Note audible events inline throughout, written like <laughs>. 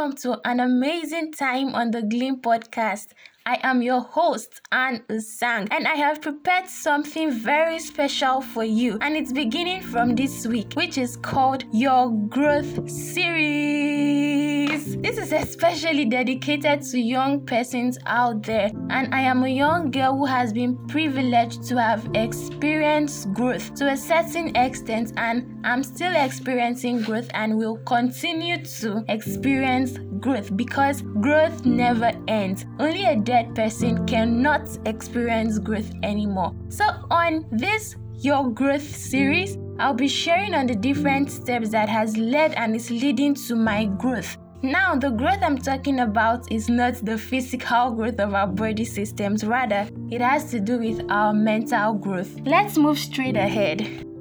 welcome to an amazing time on the Gleam podcast. I am your host, Anne Usang, and I have prepared something very special for you. And it's beginning from this week, which is called Your Growth Series. This is especially dedicated to young persons out there, and I am a young girl who has been privileged to have experienced growth to a certain extent, and I'm still experiencing growth and will continue to experience growth because growth never ends. Only a dead person cannot experience growth anymore. So, on this Your Growth series, I'll be sharing on the different steps that has led and is leading to my growth. Now, the growth I'm talking about is not the physical growth of our body systems, rather, it has to do with our mental growth. Let's move straight ahead.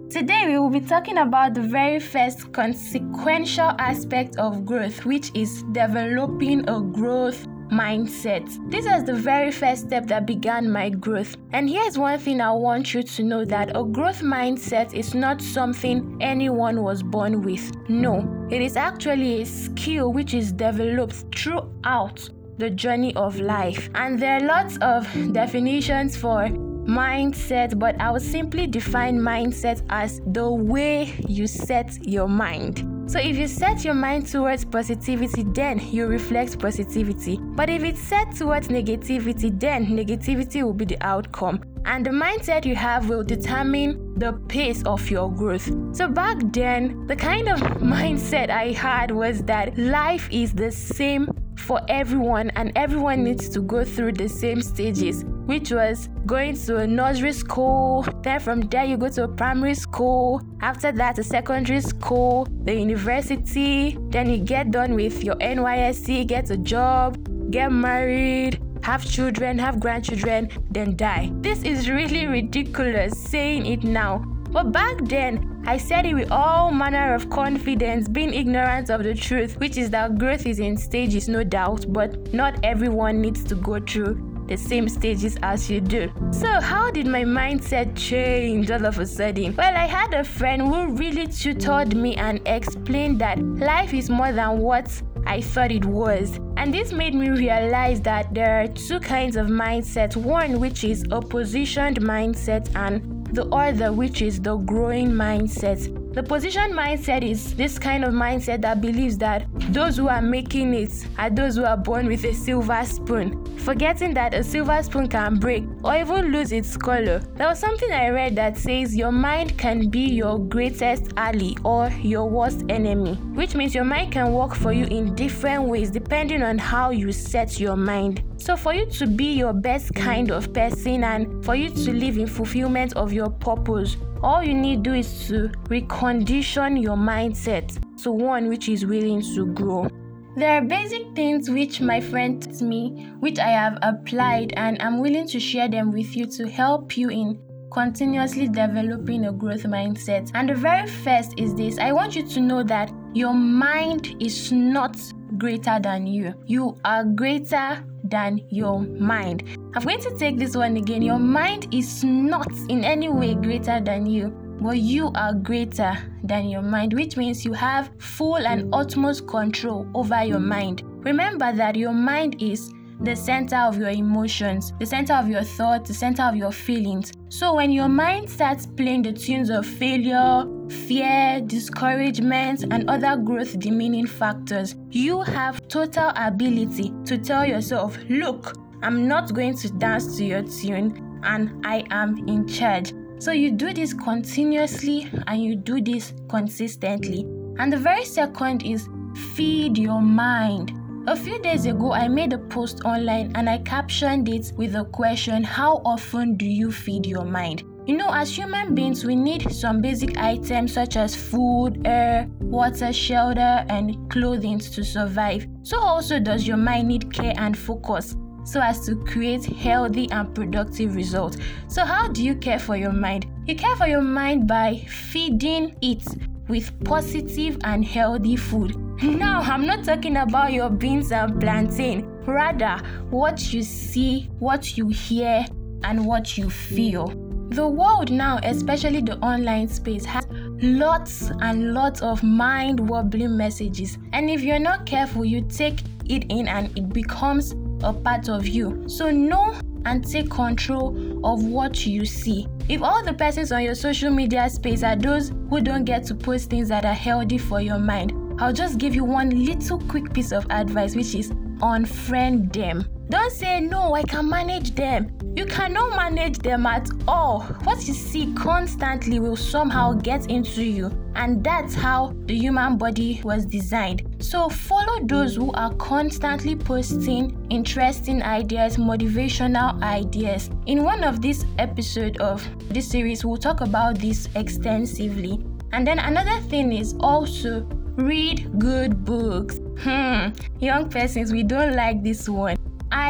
Today, we will be talking about the very first consequential aspect of growth, which is developing a growth mindset. This was the very first step that began my growth. And here's one thing I want you to know that a growth mindset is not something anyone was born with. No, it is actually a skill which is developed throughout the journey of life. And there are lots of definitions for mindset, but I will simply define mindset as the way you set your mind. So if you set your mind towards positivity, then you reflect positivity. But if it's set towards negativity, then negativity will be the outcome. And the mindset you have will determine the pace of your growth. So back then, the kind of <laughs> mindset I had was that life is the same for everyone and everyone needs to go through the same stages which was going to a nursery school. Then from there, you go to a primary school. After that, a secondary school, the university. Then you get done with your NYSC, get a job, get married, have children, have grandchildren, then die. This is really ridiculous saying it now. But back then, I said it with all manner of confidence, being ignorant of the truth, which is that growth is in stages, no doubt, but not everyone needs to go through the same stages as you do. So, how did my mindset change all of a sudden? Well, I had a friend who really tutored me and explained that life is more than what I thought it was. And this made me realize that there are two kinds of mindset one, which is a positioned mindset, and the other, which is the growing mindset. The position mindset is this kind of mindset that believes that those who are making it are those who are born with a silver spoon, forgetting that a silver spoon can break or even lose its color. There was something I read that says your mind can be your greatest ally or your worst enemy, which means your mind can work for you in different ways depending on how you set your mind. So, for you to be your best kind of person and for you to live in fulfillment of your purpose, all you need to do is to recondition your mindset to one which is willing to grow. There are basic things which my friend taught me, which I have applied, and I'm willing to share them with you to help you in continuously developing a growth mindset. And the very first is this I want you to know that your mind is not greater than you, you are greater than your mind. I'm going to take this one again. Your mind is not in any way greater than you, but you are greater than your mind, which means you have full and utmost control over your mind. Remember that your mind is the center of your emotions, the center of your thoughts, the center of your feelings. So when your mind starts playing the tunes of failure, fear, discouragement, and other growth demeaning factors, you have total ability to tell yourself, look, I'm not going to dance to your tune and I am in charge. So you do this continuously and you do this consistently. And the very second is feed your mind. A few days ago, I made a post online and I captioned it with the question How often do you feed your mind? You know, as human beings, we need some basic items such as food, air, water, shelter, and clothing to survive. So, also, does your mind need care and focus? so as to create healthy and productive results. So, how do you care for your mind? You care for your mind by feeding it with positive and healthy food. Now, I'm not talking about your beans and plantain, rather, what you see, what you hear, and what you feel. The world now, especially the online space, has lots and lots of mind wobbling messages. And if you're not careful, you take it in and it becomes a part of you. So know and take control of what you see. If all the persons on your social media space are those who don't get to post things that are healthy for your mind, I'll just give you one little quick piece of advice, which is unfriend them. Don't say, no, I can manage them. You cannot manage them at all. What you see constantly will somehow get into you, and that's how the human body was designed. So, follow those who are constantly posting interesting ideas, motivational ideas. In one of these episodes of this series, we'll talk about this extensively. And then another thing is also read good books. Hmm, young persons, we don't like this one.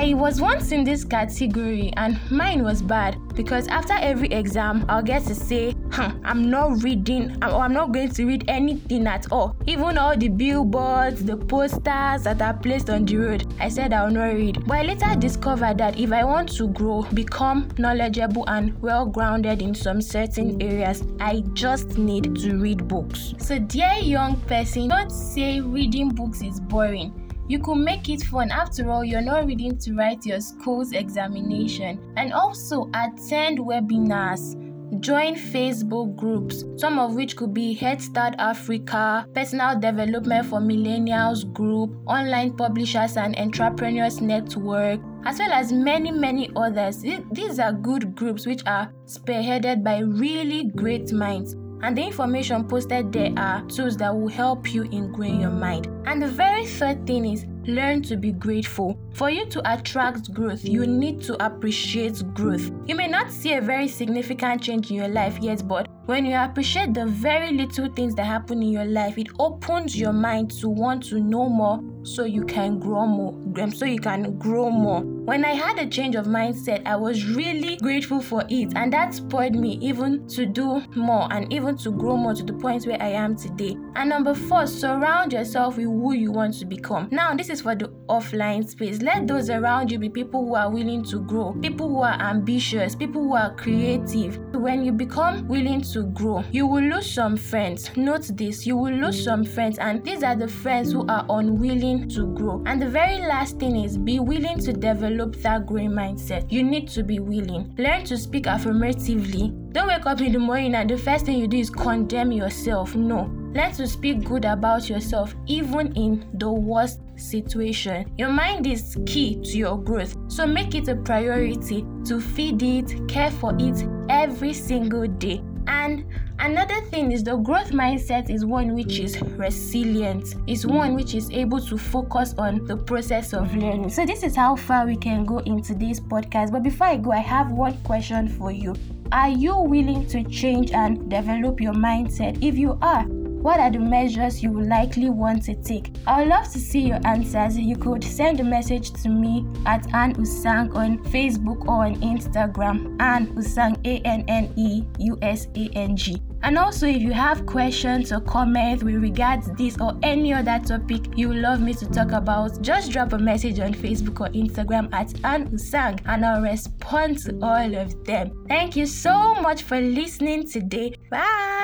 I was once in this category and mine was bad because after every exam, I'll get to say, huh, I'm not reading or I'm not going to read anything at all. Even all the billboards, the posters that are placed on the road, I said I'll not read. But I later discovered that if I want to grow, become knowledgeable and well grounded in some certain areas, I just need to read books. So, dear young person, don't say reading books is boring you could make it fun. After all, you're not reading to write your school's examination. And also attend webinars. Join Facebook groups, some of which could be Head Start Africa, Personal Development for Millennials Group, Online Publishers and Entrepreneurs Network, as well as many, many others. These are good groups which are spearheaded by really great minds and the information posted there are tools that will help you in growing your mind. And the very third thing is learn to be grateful. For you to attract growth, you need to appreciate growth. You may not see a very significant change in your life yet, but when you appreciate the very little things that happen in your life, it opens your mind to want to know more so you can grow more. Um, so you can grow more. When I had a change of mindset, I was really grateful for it, and that spurred me even to do more and even to grow more to the point where I am today. And number four, surround yourself with who you want to become. Now, this is for the offline space. Let those around you be people who are willing to grow, people who are ambitious, people who are creative. When you become willing to grow, you will lose some friends. Note this you will lose some friends, and these are the friends who are unwilling to grow. And the very last thing is be willing to develop that growing mindset, you need to be willing. Learn to speak affirmatively. Don't wake up in the morning and the first thing you do is condemn yourself. No. Learn to speak good about yourself even in the worst situation. Your mind is key to your growth, so make it a priority to feed it, care for it every single day. And another thing is the growth mindset is one which is resilient, is one which is able to focus on the process of learning. So, this is how far we can go into this podcast. But before I go, I have one question for you. Are you willing to change and develop your mindset? If you are, what are the measures you will likely want to take? I would love to see your answers. You could send a message to me at Anne Usang on Facebook or on Instagram. Anne Usang, A N N E U S A N G. And also, if you have questions or comments with regards this or any other topic you would love me to talk about, just drop a message on Facebook or Instagram at Anne Usang and I'll respond to all of them. Thank you so much for listening today. Bye.